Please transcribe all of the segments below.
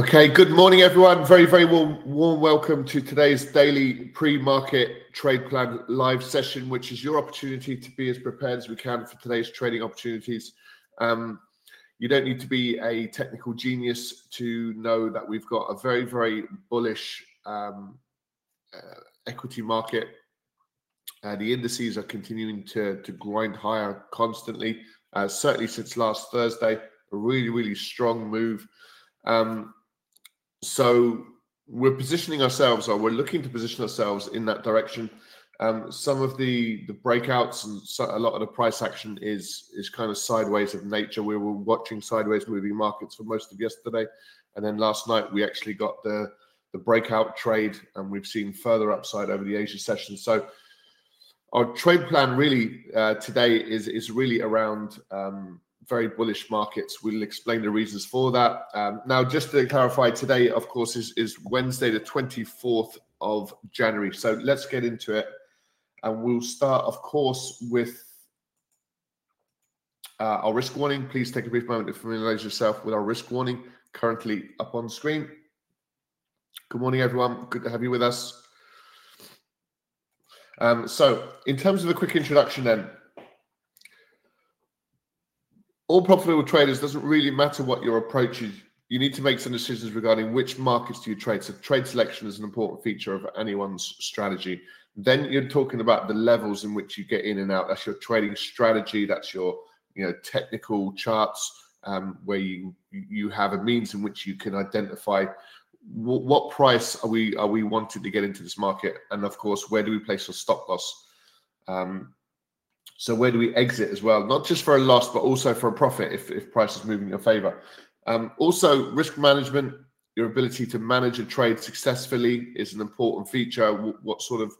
Okay, good morning, everyone. Very, very warm, warm welcome to today's daily pre-market trade plan live session, which is your opportunity to be as prepared as we can for today's trading opportunities. Um, you don't need to be a technical genius to know that we've got a very, very bullish um, uh, equity market. Uh, the indices are continuing to, to grind higher constantly, uh, certainly since last Thursday. A really, really strong move. Um, so we're positioning ourselves, or we're looking to position ourselves in that direction. Um, some of the the breakouts and so, a lot of the price action is is kind of sideways of nature. We were watching sideways moving markets for most of yesterday, and then last night we actually got the the breakout trade, and we've seen further upside over the Asia session. So our trade plan really uh, today is is really around um, very bullish markets. We'll explain the reasons for that. Um, now, just to clarify, today, of course, is, is Wednesday, the 24th of January. So let's get into it. And we'll start, of course, with uh, our risk warning. Please take a brief moment to familiarize yourself with our risk warning currently up on screen. Good morning, everyone. Good to have you with us. Um, so, in terms of a quick introduction, then, all profitable traders doesn't really matter what your approach is. You need to make some decisions regarding which markets do you trade. So trade selection is an important feature of anyone's strategy. Then you're talking about the levels in which you get in and out. That's your trading strategy. That's your you know technical charts um, where you you have a means in which you can identify w- what price are we are we wanting to get into this market, and of course where do we place your stop loss. Um, so where do we exit as well? Not just for a loss, but also for a profit if, if price is moving in your favor. Um, also, risk management, your ability to manage a trade successfully is an important feature. What sort of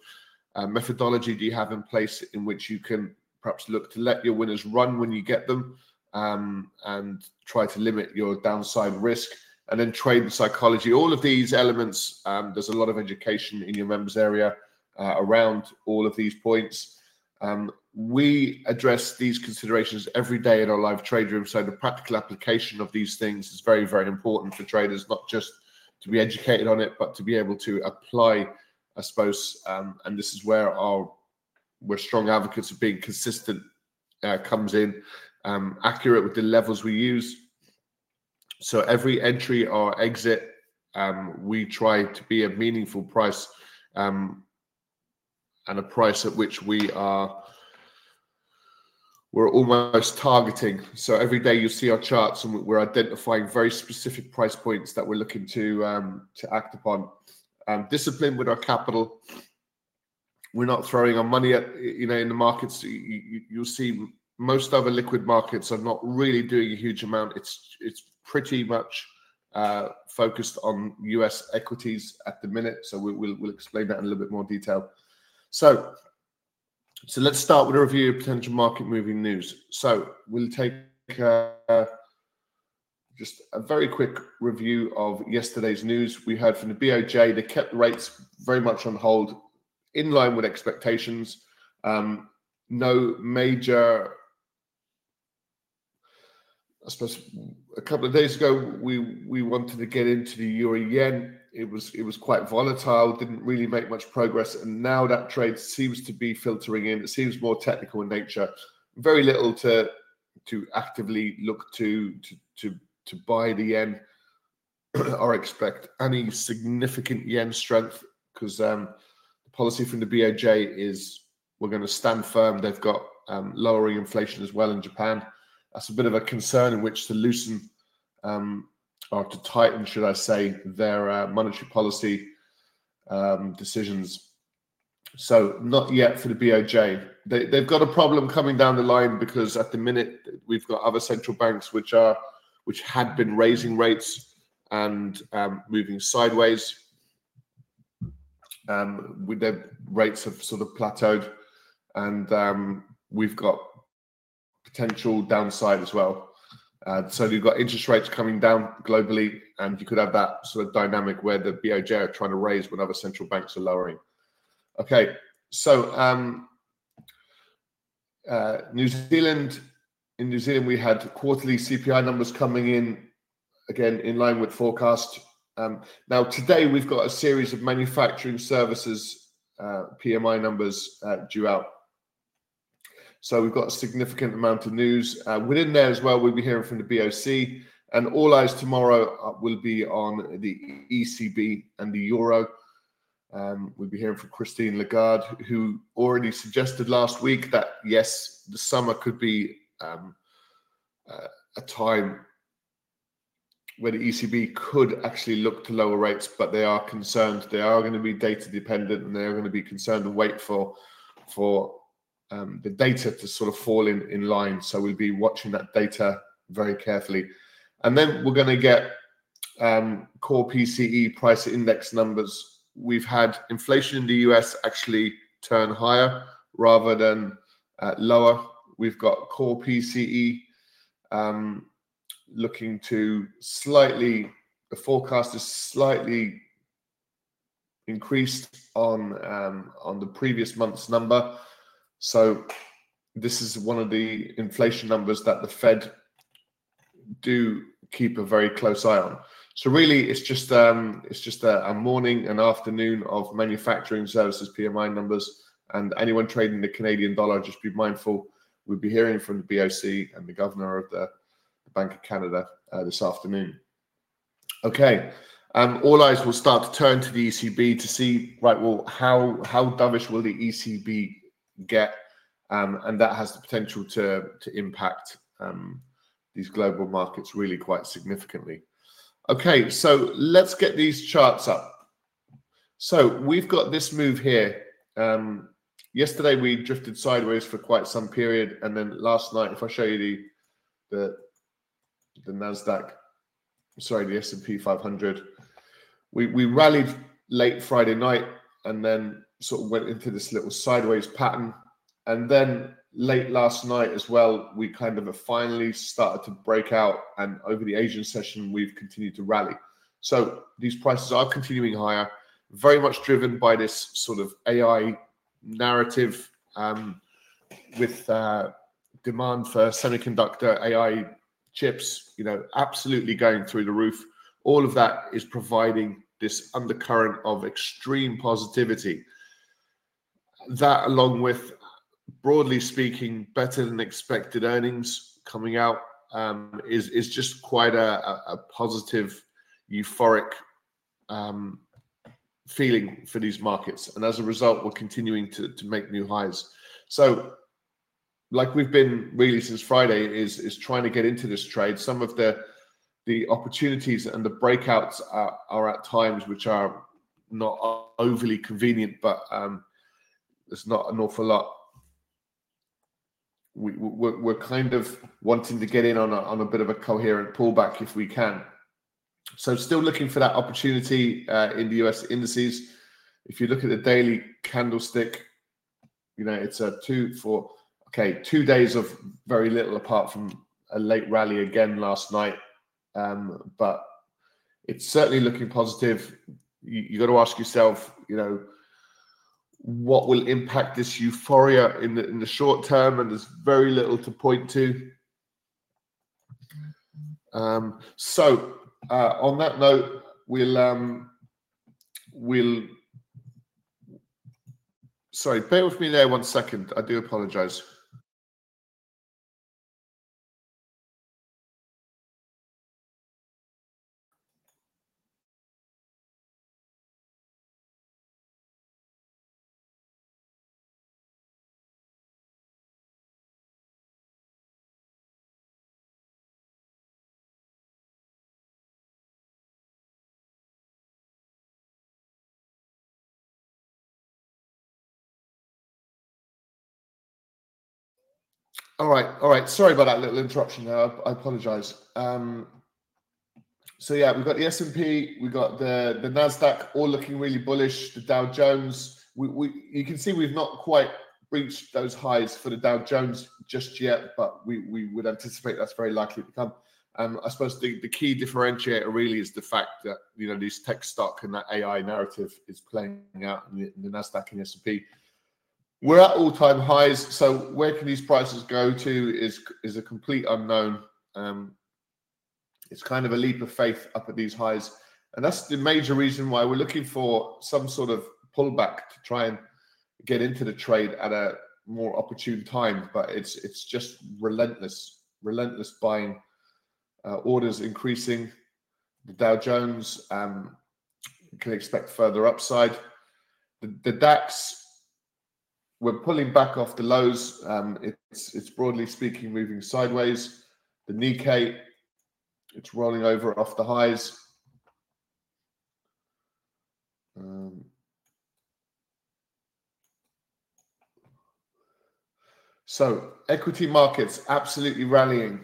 uh, methodology do you have in place in which you can perhaps look to let your winners run when you get them um, and try to limit your downside risk? And then trade psychology. All of these elements, um, there's a lot of education in your members area uh, around all of these points. Um, we address these considerations every day in our live trade room. So the practical application of these things is very, very important for traders, not just to be educated on it, but to be able to apply, I suppose. Um, and this is where our we're strong advocates of being consistent uh, comes in, um, accurate with the levels we use. So every entry or exit, um, we try to be a meaningful price um, and a price at which we are we're almost targeting. So every day you see our charts, and we're identifying very specific price points that we're looking to um, to act upon. Um, discipline with our capital. We're not throwing our money at you know in the markets. You, you, you'll see most other liquid markets are not really doing a huge amount. It's it's pretty much uh, focused on U.S. equities at the minute. So we, will we'll explain that in a little bit more detail. So so let's start with a review of potential market moving news. So we'll take uh, just a very quick review of yesterday's news. We heard from the BOJ, they kept the rates very much on hold, in line with expectations. Um, no major, I suppose a couple of days ago, we, we wanted to get into the euro yen it was it was quite volatile, didn't really make much progress, and now that trade seems to be filtering in. It seems more technical in nature. Very little to to actively look to to to, to buy the yen or expect any significant yen strength because um, the policy from the BOJ is we're going to stand firm. They've got um, lowering inflation as well in Japan. That's a bit of a concern in which to loosen um, or to tighten, should I say, their uh, monetary policy um, decisions. So not yet for the BOJ. They, they've got a problem coming down the line because at the minute we've got other central banks which are which had been raising rates and um, moving sideways. Um, with their rates have sort of plateaued, and um, we've got potential downside as well. Uh, so you've got interest rates coming down globally, and you could have that sort of dynamic where the BOJ are trying to raise when other central banks are lowering. Okay, so um, uh, New Zealand, in New Zealand, we had quarterly CPI numbers coming in again in line with forecast. Um, now today we've got a series of manufacturing services uh, PMI numbers uh, due out. So we've got a significant amount of news uh, within there as well. We'll be hearing from the BOC, and all eyes tomorrow uh, will be on the ECB and the euro. Um, we'll be hearing from Christine Lagarde, who already suggested last week that yes, the summer could be um, uh, a time where the ECB could actually look to lower rates, but they are concerned. They are going to be data dependent, and they are going to be concerned and wait for for um, the data to sort of fall in in line. So we'll be watching that data very carefully, and then we're going to get um, core PCE price index numbers we've had inflation in the US actually turn higher rather than uh, lower. We've got core PCE um, looking to slightly, the forecast is slightly increased on um, on the previous month's number. So this is one of the inflation numbers that the Fed do keep a very close eye on. So really, it's just um, it's just a, a, morning and afternoon of manufacturing services PMI numbers, and anyone trading the Canadian dollar, just be mindful. We'll be hearing from the BOC and the governor of the, the Bank of Canada uh, this afternoon. Okay, um, all eyes will start to turn to the ECB to see right. Well, how how dovish will the ECB get, um, and that has the potential to to impact um, these global markets really quite significantly. Okay, so let's get these charts up. So we've got this move here. Um, yesterday we drifted sideways for quite some period, and then last night, if I show you the the the Nasdaq, sorry, the S and P 500, we we rallied late Friday night, and then sort of went into this little sideways pattern, and then late last night as well, we kind of finally started to break out, and over the Asian session, we've continued to rally. So these prices are continuing higher, very much driven by this sort of AI narrative um, with uh, demand for semiconductor AI chips, you know, absolutely going through the roof. All of that is providing this undercurrent of extreme positivity. That, along with broadly speaking, better than expected earnings coming out um, is is just quite a, a positive, euphoric um, feeling for these markets, and as a result, we're continuing to to make new highs. So, like we've been really since Friday, is is trying to get into this trade. Some of the the opportunities and the breakouts are, are at times which are not overly convenient, but um, there's not an awful lot we, we're, we're kind of wanting to get in on a, on a bit of a coherent pullback if we can. So still looking for that opportunity uh, in the US indices. If you look at the daily candlestick, you know, it's a two for, okay, two days of very little apart from a late rally again last night. Um, but it's certainly looking positive. You, you got to ask yourself, you know, what will impact this euphoria in the in the short term, and there's very little to point to. Um, so, uh, on that note, we'll um, we'll. Sorry, bear with me there one second. I do apologise. All right, all right. Sorry about that little interruption there. I, apologize. Um, so yeah, we've got the S and P, we've got the the Nasdaq, all looking really bullish. The Dow Jones, we, we you can see we've not quite reached those highs for the Dow Jones just yet, but we we would anticipate that's very likely to come. Um, I suppose the, the key differentiator really is the fact that you know these tech stock and that AI narrative is playing out in the, in the Nasdaq and S and P we're at all-time highs. So where can these prices go to is is a complete unknown. Um, it's kind of a leap of faith up at these highs. And that's the major reason why we're looking for some sort of pullback to try and get into the trade at a more opportune time. But it's it's just relentless, relentless buying, uh, orders increasing. The Dow Jones um, can expect further upside. The, the DAX, we're pulling back off the lows. Um, it's it's broadly speaking moving sideways. The Nikkei, it's rolling over off the highs. Um, so equity markets absolutely rallying.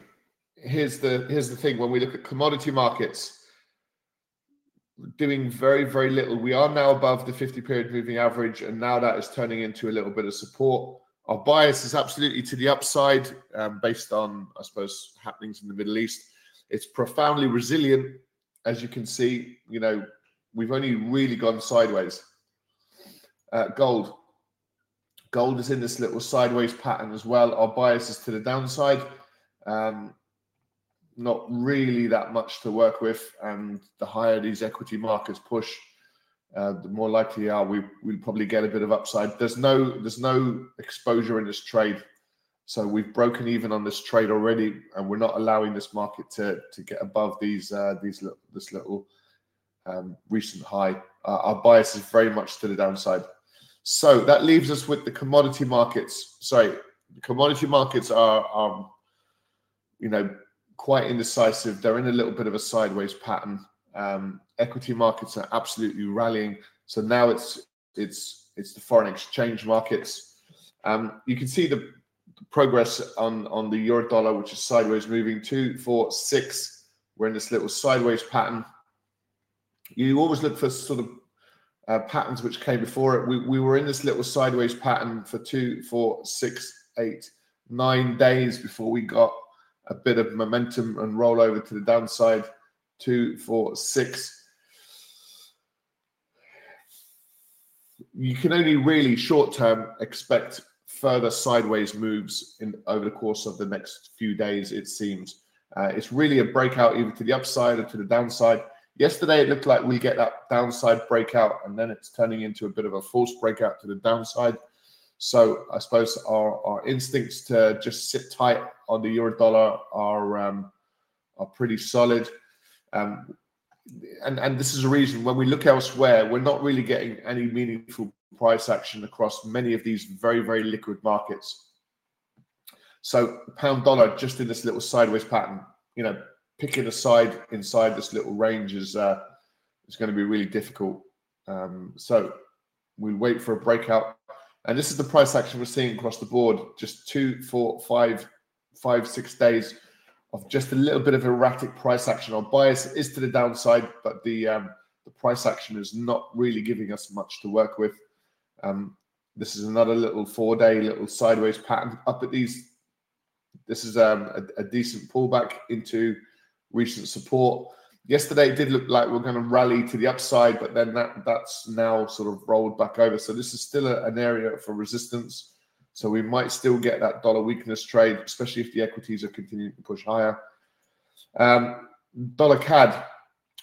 Here's the here's the thing: when we look at commodity markets, doing very very little. We are now above the 50 period moving average, and now that is turning into a little bit of support. Our bias is absolutely to the upside, um, based on I suppose happenings in the Middle East. It's profoundly resilient, as you can see. You know, we've only really gone sideways. Uh, gold. Gold is in this little sideways pattern as well. Our bias is to the downside. Um, not really that much to work with. And the higher these equity markets push, uh, the more likely are we we'll probably get a bit of upside. There's no there's no exposure in this trade, so we've broken even on this trade already, and we're not allowing this market to to get above these uh, these this little um, recent high. Uh, our bias is very much to the downside. So that leaves us with the commodity markets. Sorry, the commodity markets are, are you know, quite indecisive. They're in a little bit of a sideways pattern. Um, equity markets are absolutely rallying. So now it's it's it's the foreign exchange markets. Um, you can see the progress on on the euro dollar, which is sideways moving two, four, six. We're in this little sideways pattern you always look for sort of uh, patterns which came before it. We, we were in this little sideways pattern for two, four, six, eight, nine days before we got a bit of momentum and roll over to the downside. Two, four, six. You can only really short term expect further sideways moves in over the course of the next few days. It seems uh, it's really a breakout either to the upside or to the downside. Yesterday, it looked like we get that downside breakout, and then it's turning into a bit of a false breakout to the downside. So I suppose our, our instincts to just sit tight on the euro dollar are um, are pretty solid. Um, and and this is a reason when we look elsewhere, we're not really getting any meaningful price action across many of these very very liquid markets. So pound dollar just in this little sideways pattern, you know, picking a side inside this little range is uh, is going to be really difficult. Um, so we'll wait for a breakout. And this is the price action we're seeing across the board. Just two, four, five, five, six days of just a little bit of erratic price action. Our bias is to the downside, but the um, the price action is not really giving us much to work with. Um, this is another little four-day little sideways pattern up at these. This is um, a, a decent pullback into recent support. Yesterday, it did look like we are going to rally to the upside, but then that that's now sort of rolled back over. So this is still a, an area for resistance. So we might still get that dollar weakness trade, especially if the equities are continuing to push higher. Um, dollar CAD,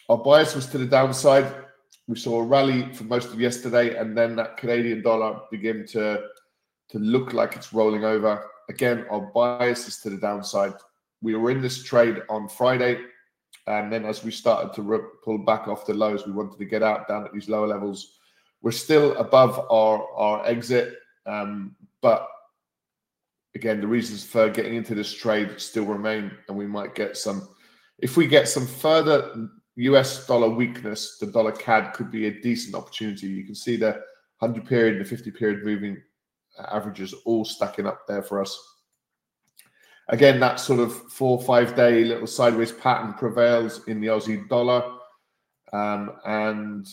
our bias was to the downside. We saw a rally for most of yesterday, and then that Canadian dollar begin to to look like it's rolling over. Again, our bias is to the downside we were in this trade on Friday, and then as we started to pull back off the lows, we wanted to get out down at these lower levels. We're still above our our exit, um, but again, the reasons for getting into this trade still remain, and we might get some. If we get some further US dollar weakness, the dollar CAD could be a decent opportunity. You can see the 100 period and the 50 period moving averages all stacking up there for us. Again, that sort of four or five day little sideways pattern prevails in the Aussie dollar. Um, and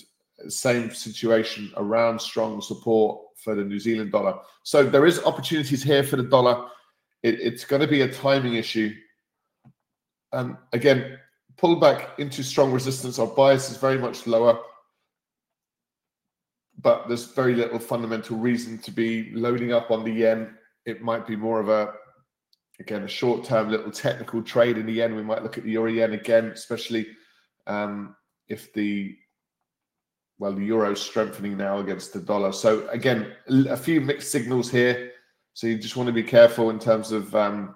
same situation around strong support for the New Zealand dollar. So there is opportunities here for the dollar. It, it's going to be a timing issue. Um, again, pull back into strong resistance. Our bias is very much lower, but there's very little fundamental reason to be loading up on the yen. It might be more of a again, a short term little technical trade in the yen. We might look at the euro yen again, especially um, if the well, the euro strengthening now against the dollar. So again, a few mixed signals here. So you just want to be careful in terms of, um,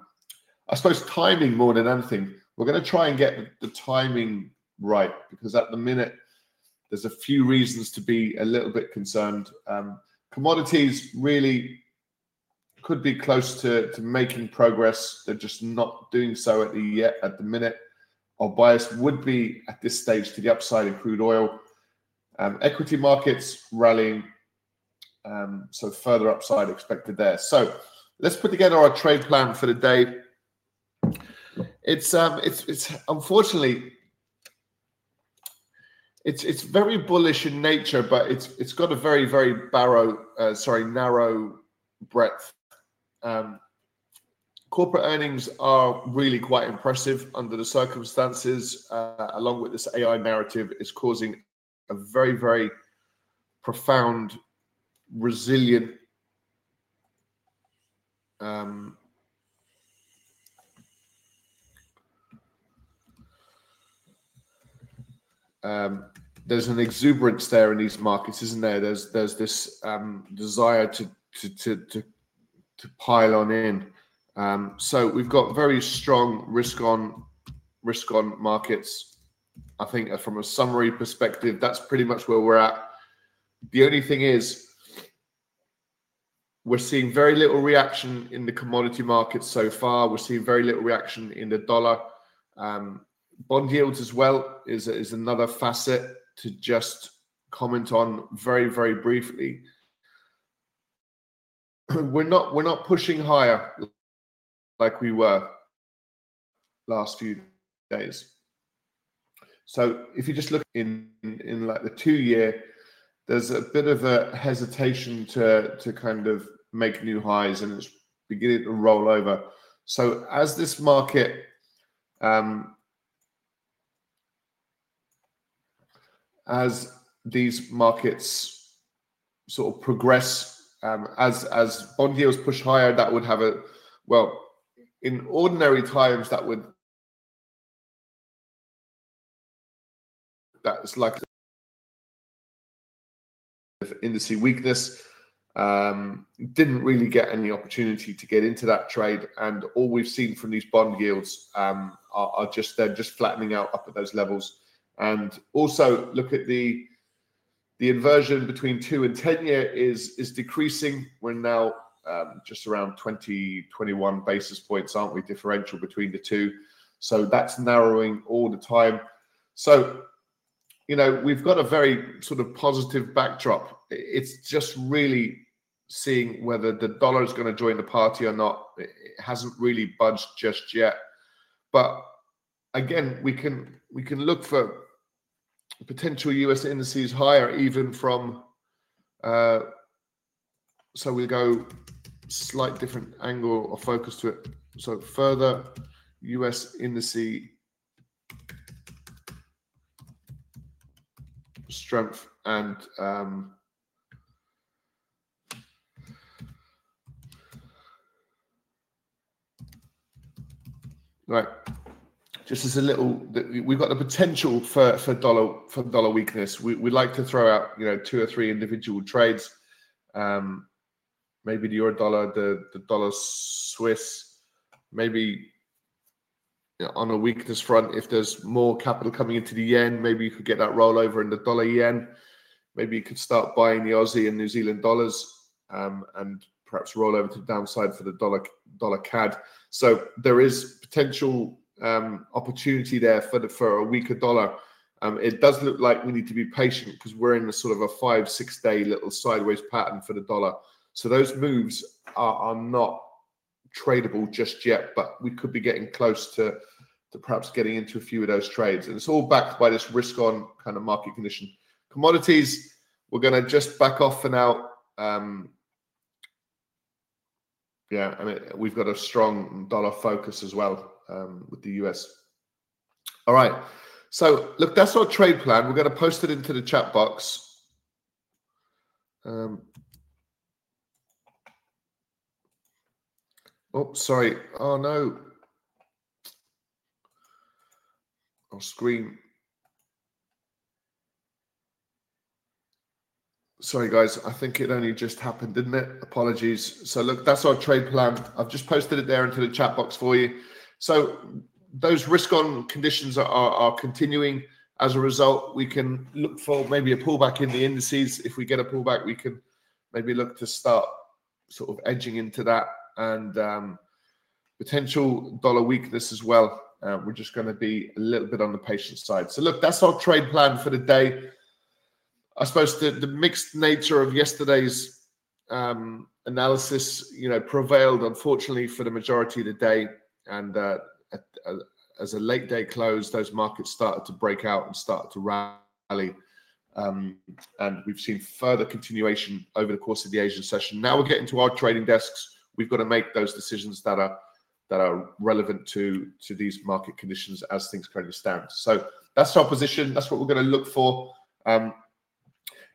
I suppose, timing more than anything. We're going to try and get the timing right because at the minute there's a few reasons to be a little bit concerned. Um, commodities really could be close to, to making progress. They're just not doing so at the yet at the minute. Our bias would be at this stage to the upside in crude oil. Um, equity markets rallying, um, so further upside expected there. So let's put together our trade plan for the day. It's um, it's it's unfortunately it's it's very bullish in nature, but it's it's got a very very barrow, uh, sorry, narrow breadth. Um, corporate earnings are really quite impressive under the circumstances. Uh, along with this AI narrative, is causing a very very profound, resilient. Um, um, there's an exuberance there in these markets, isn't there? There's there's this um, desire to, to to to to pile on in. Um, so we've got very strong risk on risk on markets. I think from a summary perspective, that's pretty much where we're at. The only thing is, we're seeing very little reaction in the commodity markets so far. We're seeing very little reaction in the dollar. Um, bond yields as well is is another facet to just comment on very very briefly we're not we're not pushing higher like we were last few days. So if you just look in in like the two year there's a bit of a hesitation to to kind of make new highs and it's beginning to roll over. So as this market um, as these markets sort of progress, um, as as bond yields push higher, that would have a well, in ordinary times, that would that's like indice weakness. Um, didn't really get any opportunity to get into that trade, and all we've seen from these bond yields um, are, are, just they're just flattening out up at those levels. And also look at the the inversion between two and 10 year is is decreasing. We're now um, just around 20, 21 basis points, aren't we? Differential between the two. So that's narrowing all the time. So, you know, we've got a very sort of positive backdrop. It's just really seeing whether the dollar is going to join the party or not. It hasn't really budged just yet. But again, we can we can look for potential US indices higher, even from. Uh, so we'll go slight different angle or focus to it. So further US indice strength and um, right just as a little we've got the potential for for dollar for dollar weakness. We, we like to throw out you know two or three individual trades. Um maybe the euro dollar the the dollar swiss maybe you know, on a weakness front if there's more capital coming into the yen maybe you could get that rollover in the dollar yen. Maybe you could start buying the aussie and new zealand dollars um, and perhaps roll over to the downside for the dollar dollar cad so there is potential um, opportunity there for the, for a weaker dollar. Um, it does look like we need to be patient because we're in a sort of a five six day little sideways pattern for the dollar. So those moves are, are not tradable just yet, but we could be getting close to to perhaps getting into a few of those trades. And it's all backed by this risk on kind of market condition. Commodities, we're going to just back off for now. Um, yeah, I mean, we've got a strong dollar focus as well um, with the US. All right. So, look, that's our trade plan. We're going to post it into the chat box. Um, Oh, sorry. Oh no. Our screen. Sorry, guys. I think it only just happened, didn't it? Apologies. So, look, that's our trade plan. I've just posted it there into the chat box for you. So, those risk on conditions are, are, are continuing. As a result, we can look for maybe a pullback in the indices. If we get a pullback, we can maybe look to start sort of edging into that and um, potential dollar weakness as well. Uh, we're just going to be a little bit on the patient side. So, look, that's our trade plan for the day. I suppose the, the mixed nature of yesterday's um, analysis, you know, prevailed unfortunately for the majority of the day. And uh, as a late day close, those markets started to break out and started to rally. Um, and we've seen further continuation over the course of the Asian session. Now we're getting to our trading desks. We've got to make those decisions that are that are relevant to to these market conditions as things currently stand. So that's our position. That's what we're going to look for. Um,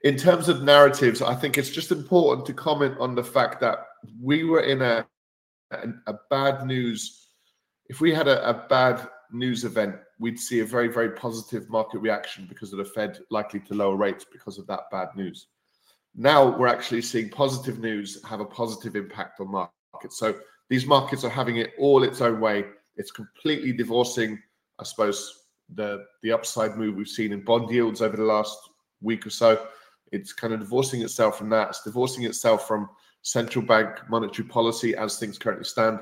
in terms of narratives, I think it's just important to comment on the fact that we were in a a, a bad news. If we had a, a bad news event, we'd see a very very positive market reaction because of the Fed likely to lower rates because of that bad news. Now we're actually seeing positive news have a positive impact on markets. So these markets are having it all its own way. It's completely divorcing, I suppose, the the upside move we've seen in bond yields over the last week or so. It's kind of divorcing itself from that. It's divorcing itself from central bank monetary policy as things currently stand.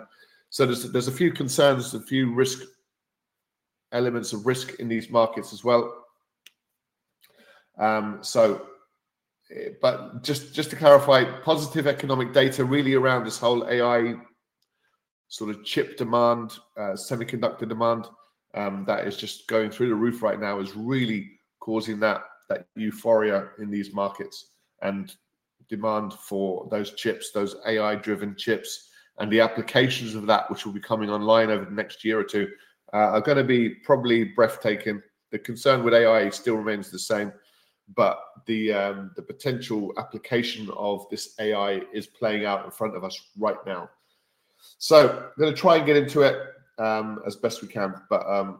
So there's there's a few concerns, a few risk elements of risk in these markets as well. Um, so, eh, but just just to clarify, positive economic data really around this whole AI sort of chip demand, uh, semiconductor demand um, that is just going through the roof right now is really causing that that euphoria in these markets and demand for those chips, those AI driven chips, and the applications of that, which will be coming online over the next year or two, uh, are going to be probably breathtaking. The concern with AI still remains the same, but the um, the potential application of this AI is playing out in front of us right now. So I'm going to try and get into it um, as best we can, but um,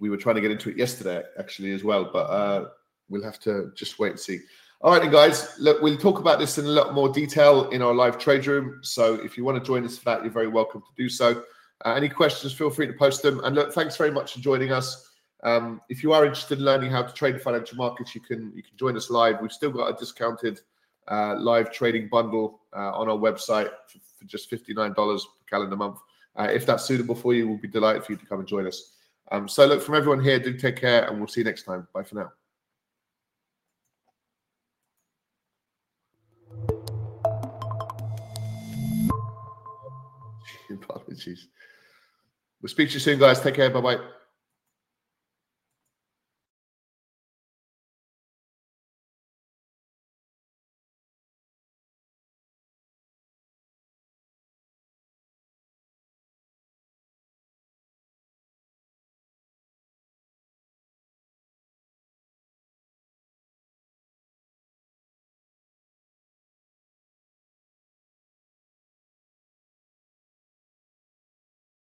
we were trying to get into it yesterday actually as well, but uh, we'll have to just wait and see. All right, then, guys. Look, we'll talk about this in a lot more detail in our live trade room. So if you want to join us for that, you're very welcome to do so. Uh, any questions, feel free to post them. And look, thanks very much for joining us. Um, if you are interested in learning how to trade in financial markets, you can you can join us live. We've still got a discounted uh, live trading bundle uh, on our website for, for just fifty nine dollars per calendar month. Uh, if that's suitable for you, we'll be delighted for you to come and join us. Um, so look, from everyone here, do take care, and we'll see you next time. Bye for now. Apologies. We'll speak to you soon, guys. Take care. Bye bye.